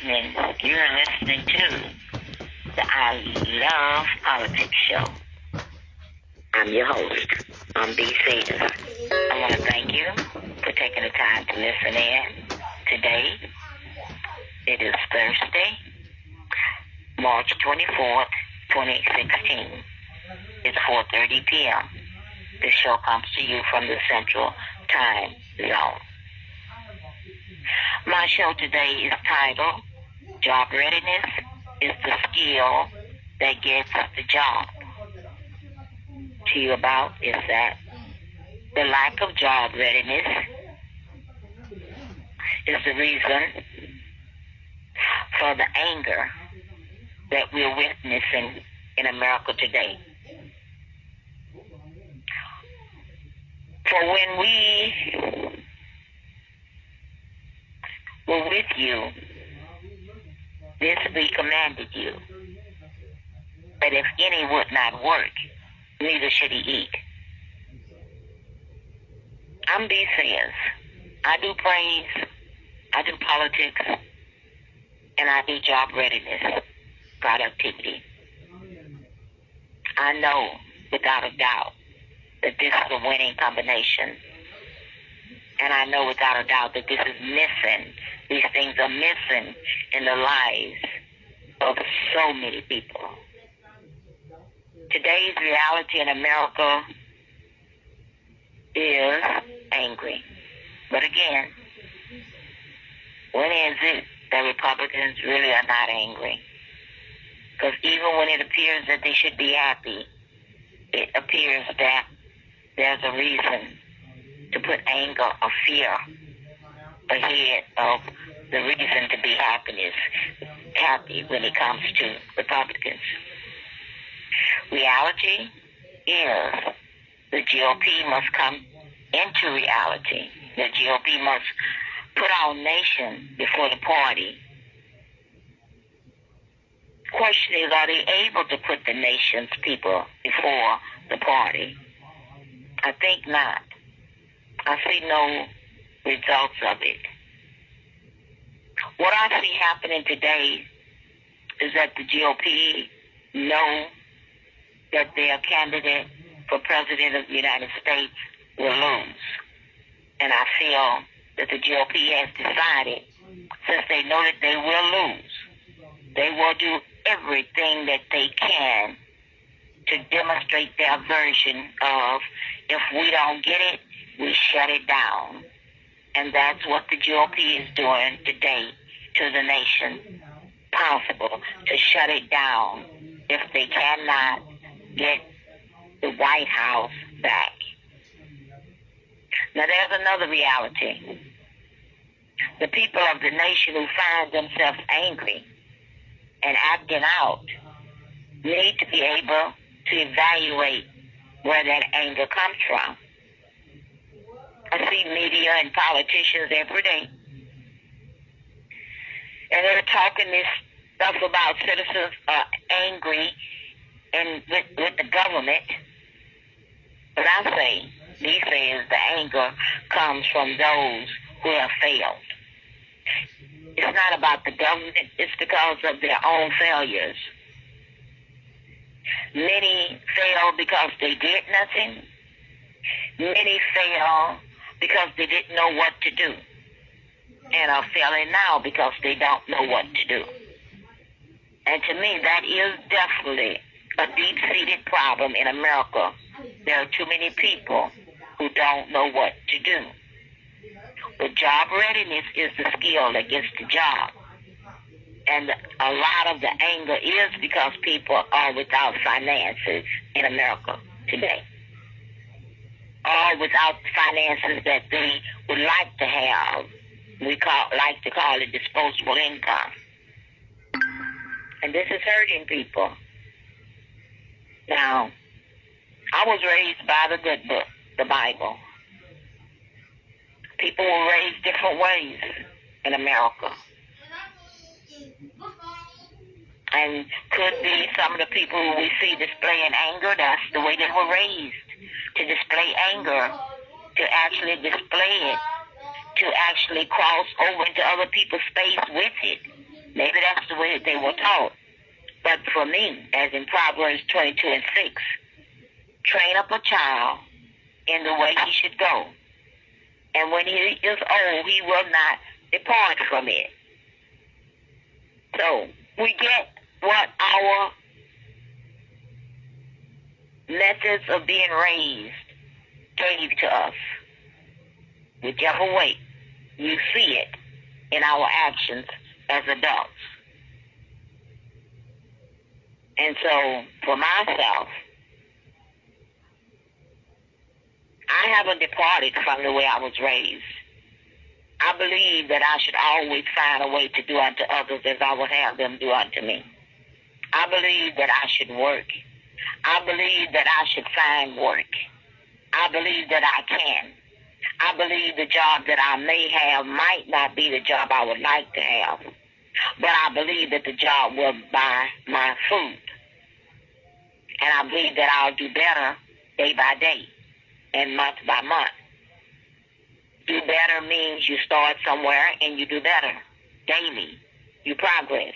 evening. You're listening to the I Love Politics show. I'm your host, I'm B. Cedars. I want to thank you for taking the time to listen in. Today, it is Thursday, March 24th, 2016. It's 4.30 p.m. This show comes to you from the Central Time Zone. My show today is titled Job Readiness is the Skill That Gets the Job. To you about is that the lack of job readiness is the reason for the anger that we're witnessing in America today. For when we were with you, this we commanded you, that if any would not work, neither should he eat. I'm B says, I do praise, I do politics, and I do job readiness, productivity. I know without a doubt that this is a winning combination. And I know without a doubt that this is missing. These things are missing in the lives of so many people. Today's reality in America is angry. But again, when is it that Republicans really are not angry? Because even when it appears that they should be happy, it appears that there's a reason to put anger or fear ahead of the reason to be happiness, happy when it comes to Republicans. Reality is the GOP must come into reality. The GOP must put our nation before the party. Question is, are they able to put the nation's people before the party? I think not. I see no results of it. What I see happening today is that the GOP know that their candidate for president of the United States will lose. And I feel that the GOP has decided, since they know that they will lose, they will do everything that they can to demonstrate their version of if we don't get it, we shut it down. And that's what the GOP is doing today to the nation. Possible to shut it down if they cannot get the White House back. Now there's another reality. The people of the nation who find themselves angry and acting out need to be able to evaluate where that anger comes from. I see media and politicians every day. And they're talking this stuff about citizens are angry and with, with the government. But I say, these says the anger comes from those who have failed. It's not about the government, it's because of their own failures. Many fail because they did nothing. Many fail because they didn't know what to do. And are failing now because they don't know what to do. And to me, that is definitely a deep-seated problem in America. There are too many people who don't know what to do. But job readiness is the skill that gets the job. And a lot of the anger is because people are without finances in America today. Or without finances that they would like to have. We call like to call it disposable income. And this is hurting people. Now, I was raised by the good book, the Bible. People were raised different ways in America. And could be some of the people who we see displaying anger, that's the way they were raised. To display anger, to actually display it, to actually cross over into other people's space with it. Maybe that's the way that they were taught. But for me, as in Proverbs 22 and 6, train up a child in the way he should go. And when he is old, he will not depart from it. So we get what our methods of being raised gave to us. Whichever way you see it in our actions as adults. And so for myself, I haven't departed from the way I was raised. I believe that I should always find a way to do unto others as I would have them do unto me. I believe that I should work. I believe that I should find work. I believe that I can. I believe the job that I may have might not be the job I would like to have, but I believe that the job will buy my food. And I believe that I'll do better day by day and month by month. Do better means you start somewhere and you do better daily. You progress.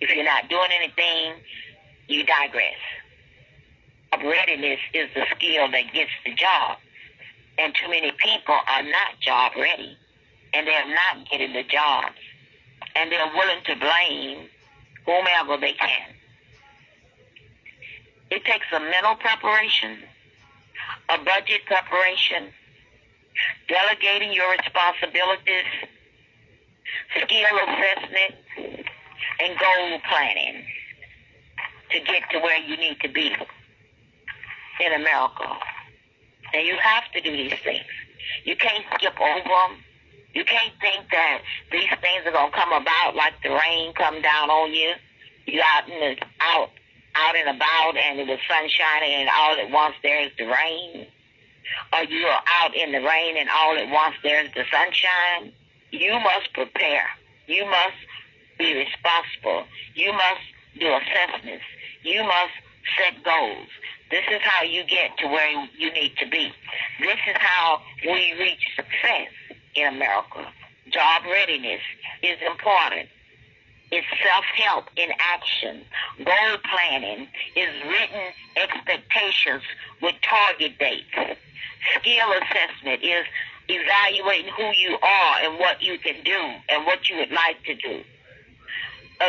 If you're not doing anything, you digress. Readiness is the skill that gets the job. And too many people are not job ready. And they're not getting the jobs. And they're willing to blame whomever they can. It takes a mental preparation, a budget preparation, delegating your responsibilities, skill assessment, and goal planning to get to where you need to be in America. And you have to do these things. You can't skip over them. You can't think that these things are gonna come about like the rain come down on you. You out in the out out and about and it was sun shining and all at once there's the rain. Or you are out in the rain and all at once there's the sunshine. You must prepare. You must be responsible. You must do assessments. You must set goals. This is how you get to where you need to be. This is how we reach success in America. Job readiness is important. It's self-help in action. Goal planning is written expectations with target dates. Skill assessment is evaluating who you are and what you can do and what you would like to do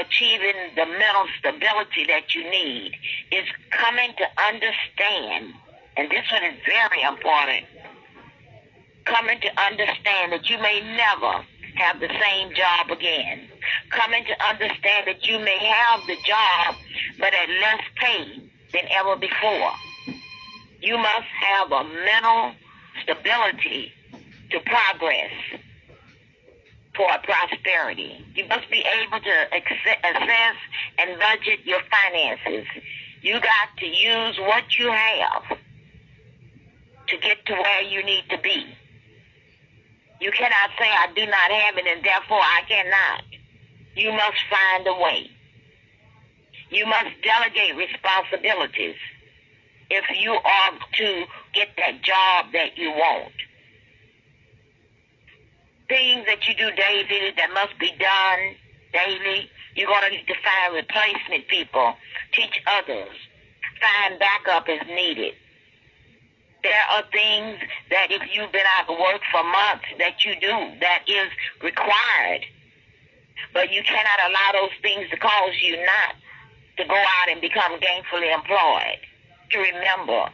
achieving the mental stability that you need is coming to understand, and this one is very important, coming to understand that you may never have the same job again. Coming to understand that you may have the job, but at less pay than ever before. You must have a mental stability to progress for prosperity. You must be able to assess and budget your finances. You got to use what you have to get to where you need to be. You cannot say, I do not have it and therefore I cannot. You must find a way. You must delegate responsibilities if you are to get that job that you want things that you do daily that must be done daily. You're going to need to find replacement people. Teach others. Find backup as needed. There are things that if you've been out of work for months that you do that is required. But you cannot allow those things to cause you not to go out and become gainfully employed. To remember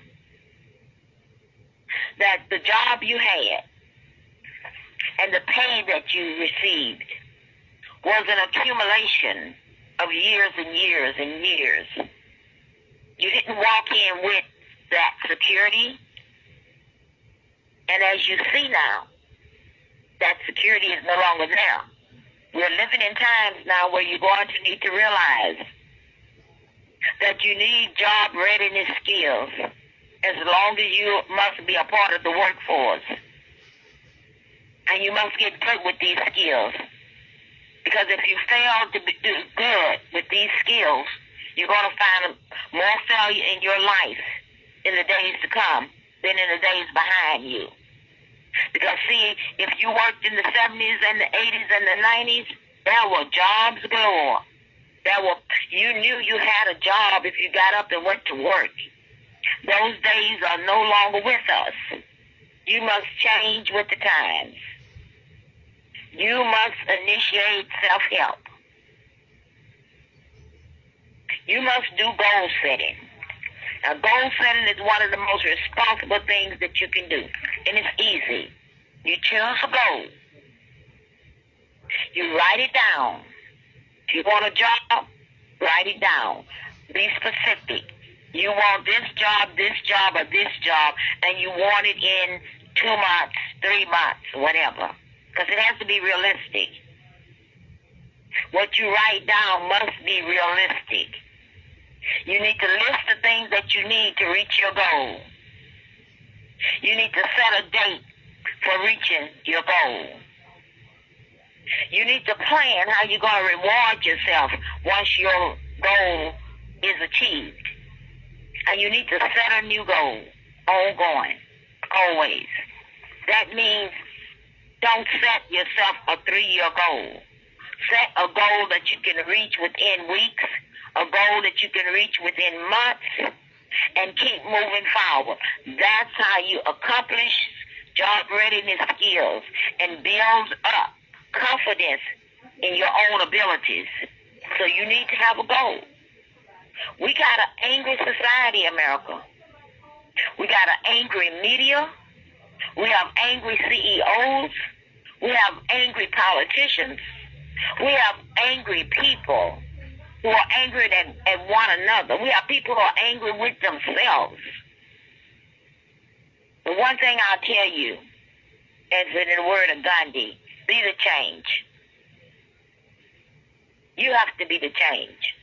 that the job you had and the pay that you received was an accumulation of years and years and years. You didn't walk in with that security. And as you see now, that security is no longer there. We're living in times now where you're going to need to realize that you need job readiness skills as long as you must be a part of the workforce. And you must get good with these skills. Because if you fail to do good with these skills, you're going to find more failure in your life in the days to come than in the days behind you. Because see, if you worked in the 70s and the 80s and the 90s, There were jobs galore. There were you knew you had a job if you got up and went to work. Those days are no longer with us. You must change with the times. You must initiate self-help. You must do goal setting. Now, goal setting is one of the most responsible things that you can do, and it's easy. You choose a goal. You write it down. If you want a job, write it down. Be specific. You want this job, this job, or this job, and you want it in two months, three months, whatever. Because it has to be realistic. What you write down must be realistic. You need to list the things that you need to reach your goal. You need to set a date for reaching your goal. You need to plan how you're going to reward yourself once your goal is achieved. And you need to set a new goal, ongoing, always. That means don't set yourself a three-year goal. Set a goal that you can reach within weeks, a goal that you can reach within months, and keep moving forward. That's how you accomplish job readiness skills and build up confidence in your own abilities. So you need to have a goal. We got an angry society, America. We got an angry media. We have angry CEOs. We have angry politicians. We have angry people who are angry at, at one another. We have people who are angry with themselves. The one thing I'll tell you, as in the word of Gandhi, be the change. You have to be the change.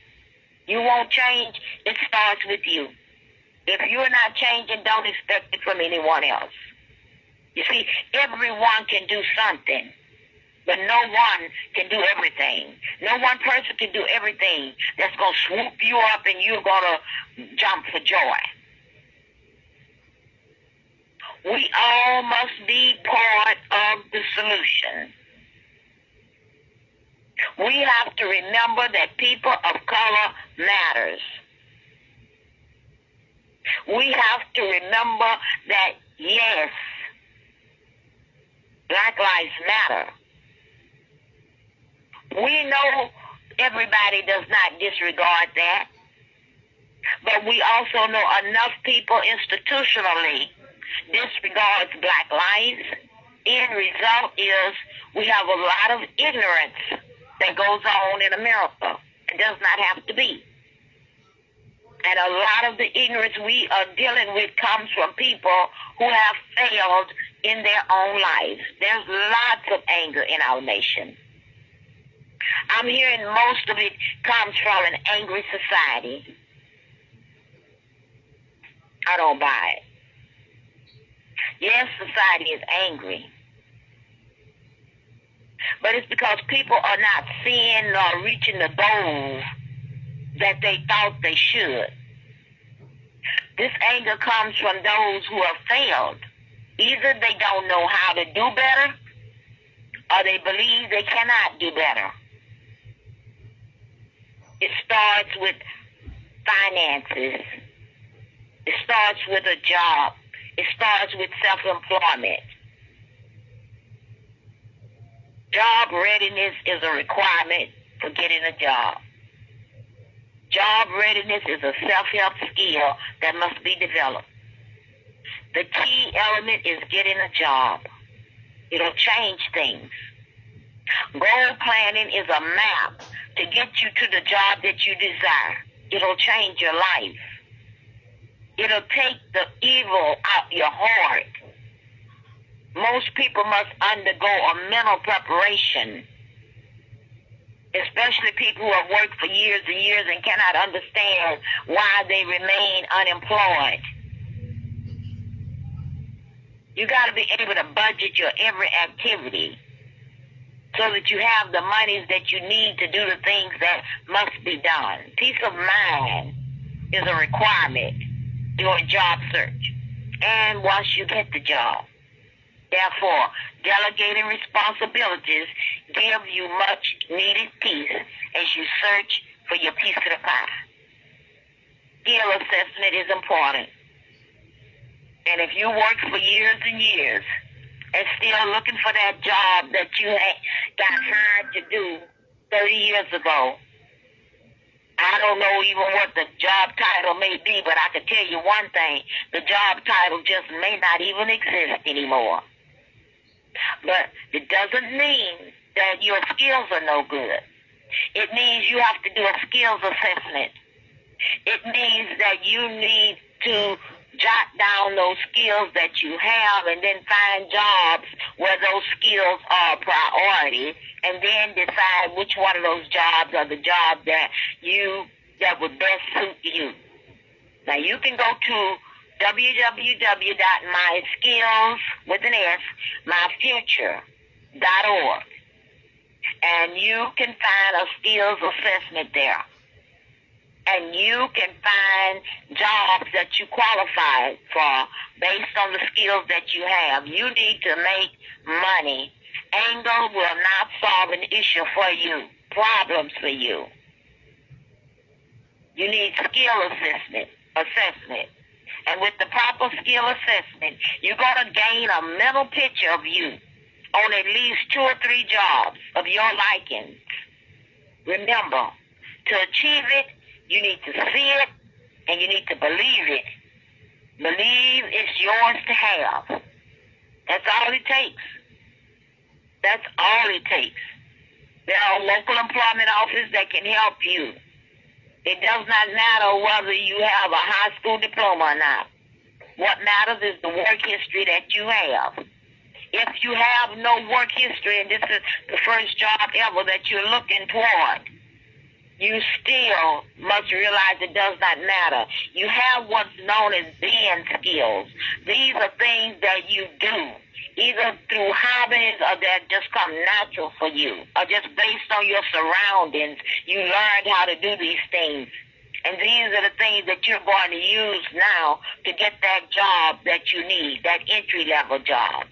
You won't change, it starts with you. If you're not changing, don't expect it from anyone else. You see, everyone can do something, but no one can do everything. No one person can do everything that's going to swoop you up and you're going to jump for joy. We all must be part of the solution. We have to remember that people of color matters. We have to remember that, yes, Black Lives Matter. We know everybody does not disregard that. But we also know enough people institutionally disregards black lives. End result is we have a lot of ignorance that goes on in America. It does not have to be. And a lot of the ignorance we are dealing with comes from people who have failed in their own lives. There's lots of anger in our nation. I'm hearing most of it comes from an angry society. I don't buy it. Yes, society is angry. But it's because people are not seeing or reaching the goals that they thought they should. This anger comes from those who have failed. Either they don't know how to do better or they believe they cannot do better. It starts with finances. It starts with a job. It starts with self-employment. Job readiness is a requirement for getting a job. Job readiness is a self-help skill that must be developed. The key element is getting a job. It'll change things. Goal planning is a map to get you to the job that you desire. It'll change your life. It'll take the evil out your heart. Most people must undergo a mental preparation especially people who have worked for years and years and cannot understand why they remain unemployed. You got to be able to budget your every activity so that you have the monies that you need to do the things that must be done. Peace of mind is a requirement during job search and once you get the job. Therefore, delegating responsibilities give you much needed peace as you search for your piece of the pie. Skill assessment is important. And if you work for years and years and still looking for that job that you got hired to do 30 years ago, I don't know even what the job title may be, but I can tell you one thing. The job title just may not even exist anymore. But it doesn't mean that your skills are no good. It means you have to do a skills assessment. It means that you need to jot down those skills that you have and then find jobs where those skills are a priority and then decide which one of those jobs are the job that you that would best suit you. Now you can go to www.myskills with an S, myfuture.org and you can find a skills assessment there and you can find jobs that you qualify for based on the skills that you have. You need to make money. Anger will not solve an issue for you, problems for you. You need skill assessment, assessment. And with the proper skill assessment, you're going to gain a mental picture of you on at least two or three jobs of your liking. Remember, to achieve it, you need to see it and you need to believe it. Believe it's yours to have. That's all it takes. That's all it takes. There are local employment offices that can help you. It does not matter whether you have a high school diploma or not. What matters is the work history that you have. If you have no work history and this is the first job ever that you're looking toward, you still must realize it does not matter. You have what's known as being skills. These are things that you do, either through hobbies or that just come natural for you, or just based on your surroundings. You learned how to do these things. And these are the things that you're going to use now to get that job that you need, that entry level job.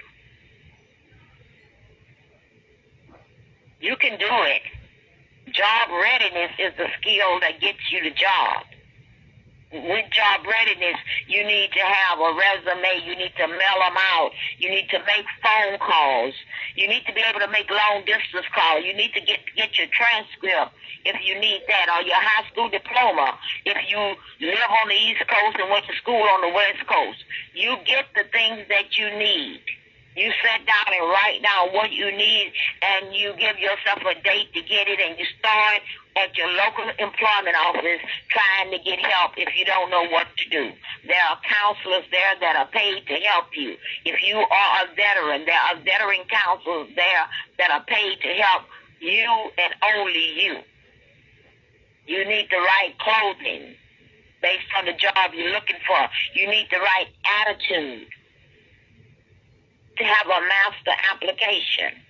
You can do it. Job readiness is the skill that gets you the job. With job readiness, you need to have a resume. You need to mail them out. You need to make phone calls. You need to be able to make long distance calls. You need to get get your transcript if you need that, or your high school diploma if you live on the East Coast and went to school on the West Coast. You get the things that you need. You sit down and write down what you need and you give yourself a date to get it and you start at your local employment office trying to get help if you don't know what to do. There are counselors there that are paid to help you. If you are a veteran, there are veteran counselors there that are paid to help you and only you. You need the right clothing based on the job you're looking for. You need the right attitude to have a master application.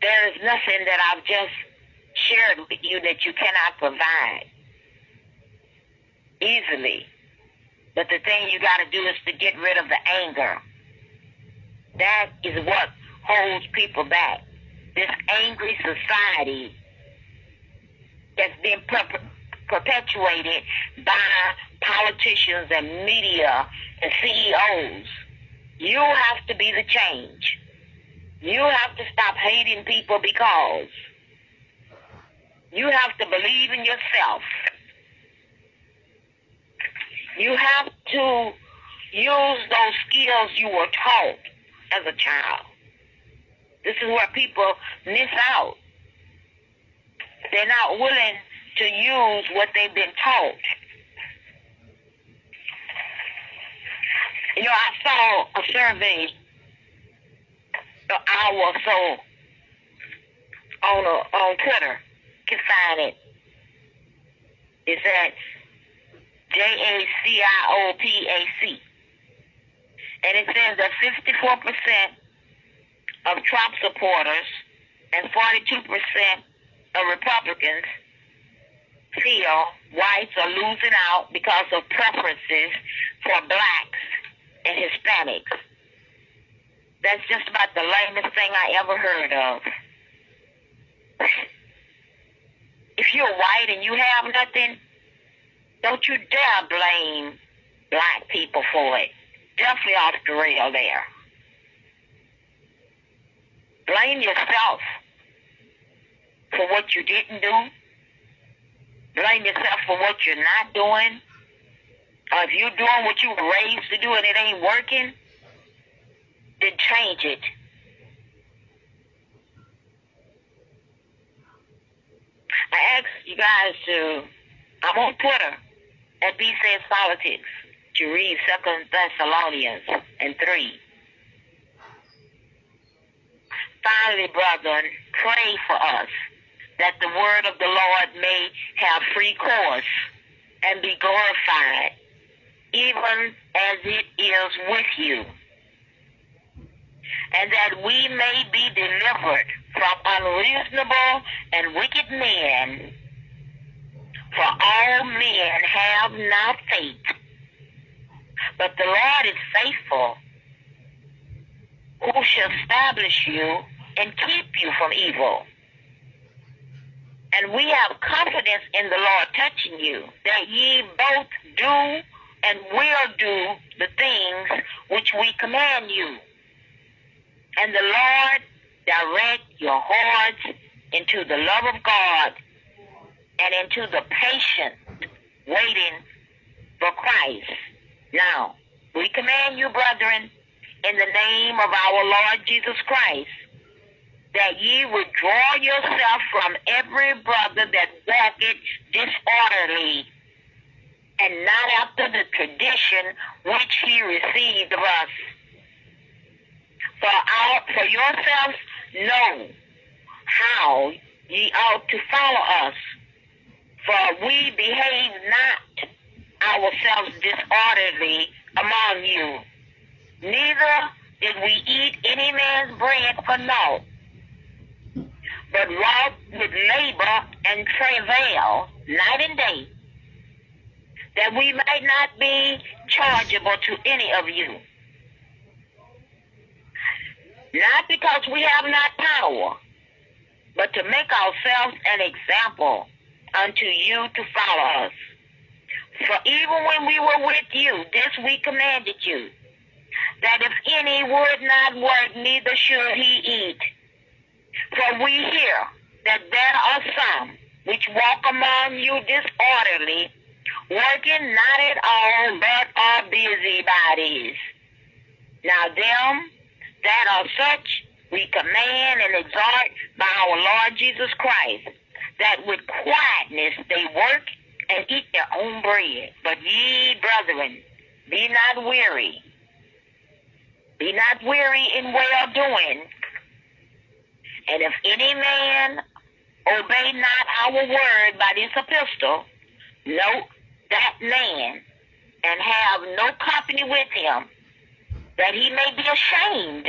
There is nothing that I've just shared with you that you cannot provide easily. But the thing you got to do is to get rid of the anger. That is what holds people back. This angry society that's been per- perpetuated by politicians and media and CEOs. You have to be the change. You have to stop hating people because you have to believe in yourself. You have to use those skills you were taught as a child. This is where people miss out. They're not willing to use what they've been taught. You know, I saw a survey an hour or so on a, on Twitter. Can find it. It's at J A C I O P A C, and it says that 54 percent of Trump supporters and 42 percent of Republicans feel whites are losing out because of preferences for blacks and Hispanics. That's just about the lamest thing I ever heard of. If you're white and you have nothing, don't you dare blame black people for it. Definitely off the rail there. Blame yourself for what you didn't do. Blame yourself for what you're not doing. Or if you're doing what you were raised to do and it ain't working, then change it. I asked you guys to, I'm on Twitter at B Says Politics to read Second Thessalonians and 3. Finally, brethren, pray for us that the word of the Lord may have free course and be glorified, even as it is with you, and that we may be delivered from unreasonable and wicked men. For all men have not faith, but the Lord is faithful, who shall establish you and keep you from evil. And we have confidence in the Lord touching you, that ye both do and will do the things which we command you. And the Lord direct your hearts into the love of God and into the patient waiting for Christ. Now, we command you, brethren, in the name of our Lord Jesus Christ, that ye withdraw yourself from every brother that walketh disorderly, and not after the tradition which he received of us. For, our, for yourselves know how ye ought to follow us, for we behave not ourselves disorderly among you, neither did we eat any man's bread for naught but wrought with labor and travail night and day, that we might not be chargeable to any of you. Not because we have not power, but to make ourselves an example unto you to follow us. For even when we were with you, this we commanded you, that if any would not work, neither should he eat. For we hear that there are some which walk among you disorderly, working not at all, but are busybodies. Now them that are such we command and exhort by our Lord Jesus Christ, that with quietness they work and eat their own bread. But ye, brethren, be not weary. Be not weary in well doing. And if any man obey not our word by this epistle, note that man and have no company with him, that he may be ashamed.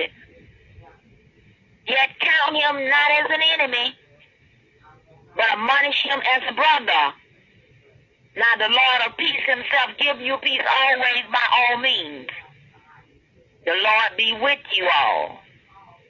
Yet count him not as an enemy, but admonish him as a brother. Now the Lord of peace himself give you peace always by all means. The Lord be with you all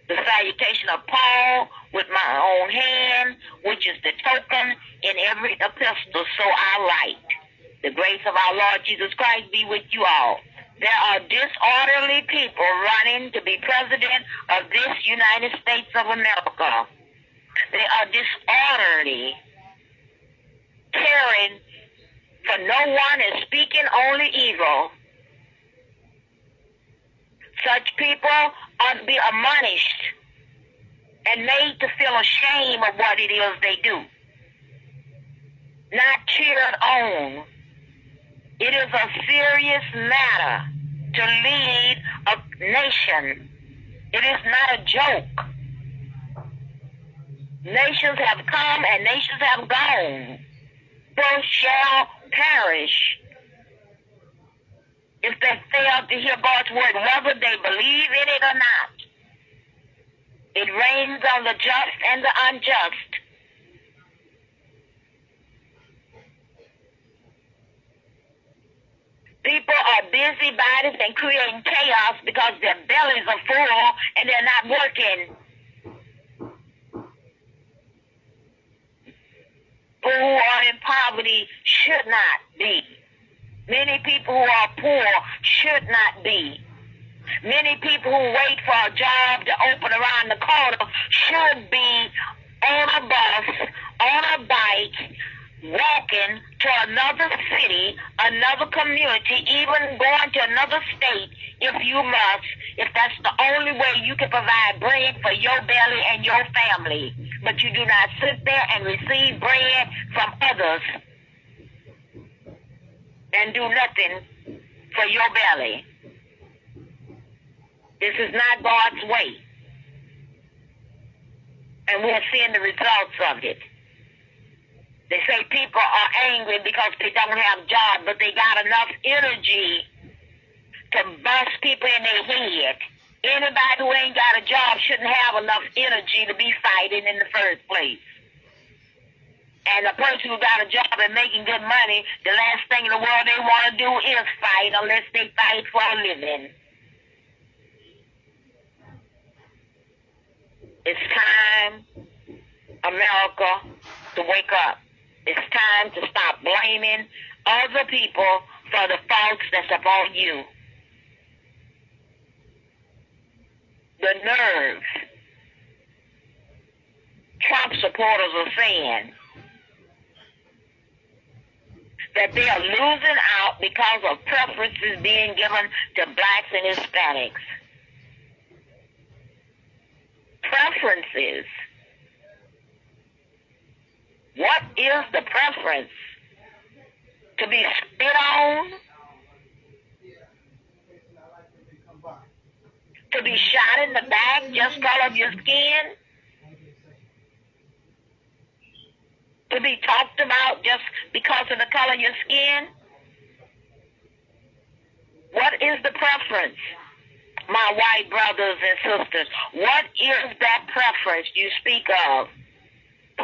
the salutation of Paul with my own hand, which is the token in every epistle, so I write. The grace of our Lord Jesus Christ be with you all. There are disorderly people running to be president of this United States of America. They are disorderly, caring for no one and speaking only evil. Such people ought to be admonished and made to feel ashamed of what it is they do. Not cheered on. It is a serious matter to lead a nation. It is not a joke. Nations have come and nations have gone. Both shall perish if they fail to hear God's word, whether they believe in it or not. It rains on the just and the unjust. People are busybodies and creating chaos because their bellies are full and they're not working. People who are in poverty should not be. Many people who are poor should not be. Many people who wait for a job to open around the corner should be on a bus, on a bike, walking to another city, another community, even going to another state if you must, if that's the only way you can provide bread for your belly and your family. But you do not sit there and receive bread from others and do nothing for your belly. This is not God's way. And we're seeing the results of it. They say people are angry because they don't have jobs, but they got enough energy to bust people in their head. Anybody who ain't got a job shouldn't have enough energy to be fighting in the first place. And the person who got a job and making good money, the last thing in the world they want to do is fight unless they fight for a living. It's time, America, to wake up. It's time to stop blaming other people for the faults that's upon you. The nerve. Trump supporters are saying that they are losing out because of preferences being given to blacks and Hispanics. Preferences. What is the preference? To be spit on? To be shot in the back just color of your skin? To be talked about just because of the color of your skin? What is the preference? My white brothers and sisters, what is that preference you speak of?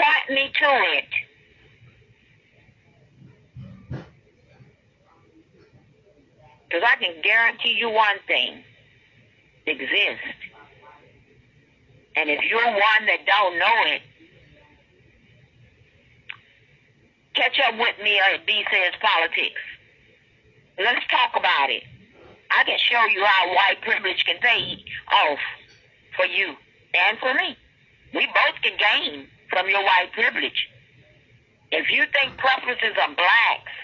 Point me to it. Because I can guarantee you one thing exists. And if you're one that don't know it, catch up with me at B Says Politics. Let's talk about it. I can show you how white privilege can pay off for you and for me. We both can gain from your white privilege. If you think preferences of blacks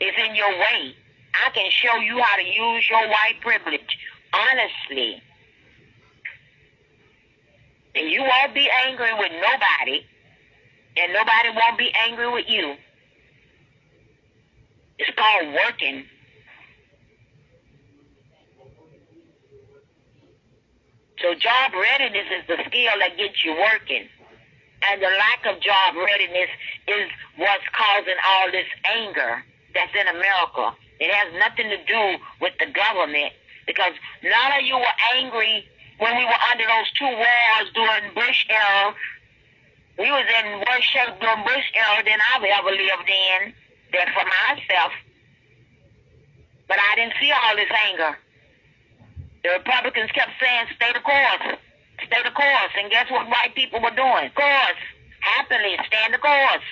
is in your way, I can show you how to use your white privilege honestly. And you won't be angry with nobody, and nobody won't be angry with you. It's called working. So job readiness is the skill that gets you working. And the lack of job readiness is what's causing all this anger that's in America. It has nothing to do with the government because none of you were angry when we were under those two wars during Bush era. We was in worse shape during Bush era than I've ever lived in, than for myself. But I didn't see all this anger. The Republicans kept saying, stay the course, stay the course. And guess what white people were doing? Course. Happily, stand the course.